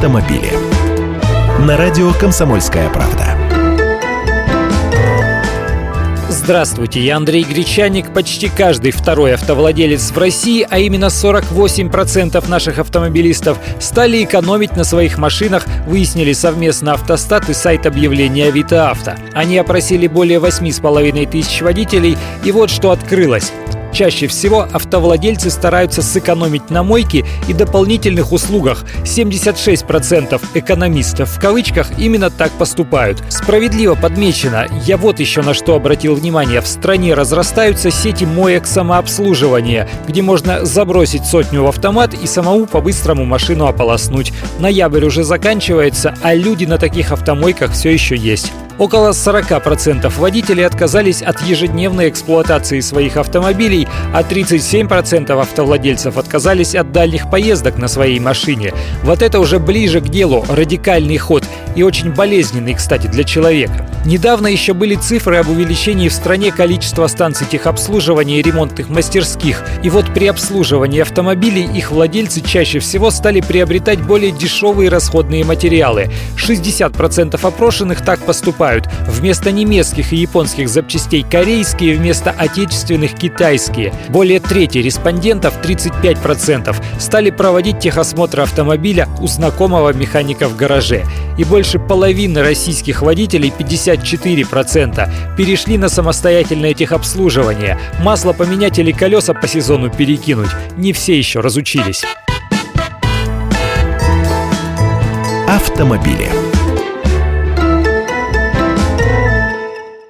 автомобили. На радио «Комсомольская правда». Здравствуйте, я Андрей Гречаник. Почти каждый второй автовладелец в России, а именно 48% наших автомобилистов, стали экономить на своих машинах, выяснили совместно Автостат и сайт объявления Авито Авто. Они опросили более 8,5 тысяч водителей, и вот что открылось. Чаще всего автовладельцы стараются сэкономить на мойке и дополнительных услугах. 76% экономистов в кавычках именно так поступают. Справедливо подмечено, я вот еще на что обратил внимание. В стране разрастаются сети моек самообслуживания, где можно забросить сотню в автомат и самому по-быстрому машину ополоснуть. Ноябрь уже заканчивается, а люди на таких автомойках все еще есть. Около 40% водителей отказались от ежедневной эксплуатации своих автомобилей, а 37% автовладельцев отказались от дальних поездок на своей машине. Вот это уже ближе к делу, радикальный ход и очень болезненный, кстати, для человека. Недавно еще были цифры об увеличении в стране количества станций техобслуживания и ремонтных мастерских. И вот при обслуживании автомобилей их владельцы чаще всего стали приобретать более дешевые расходные материалы. 60% опрошенных так поступают вместо немецких и японских запчастей корейские, вместо отечественных китайские. Более трети респондентов, 35%, стали проводить техосмотр автомобиля у знакомого механика в гараже. И больше половины российских водителей, 54%, перешли на самостоятельное техобслуживание. Масло поменять или колеса по сезону перекинуть. Не все еще разучились. Автомобили.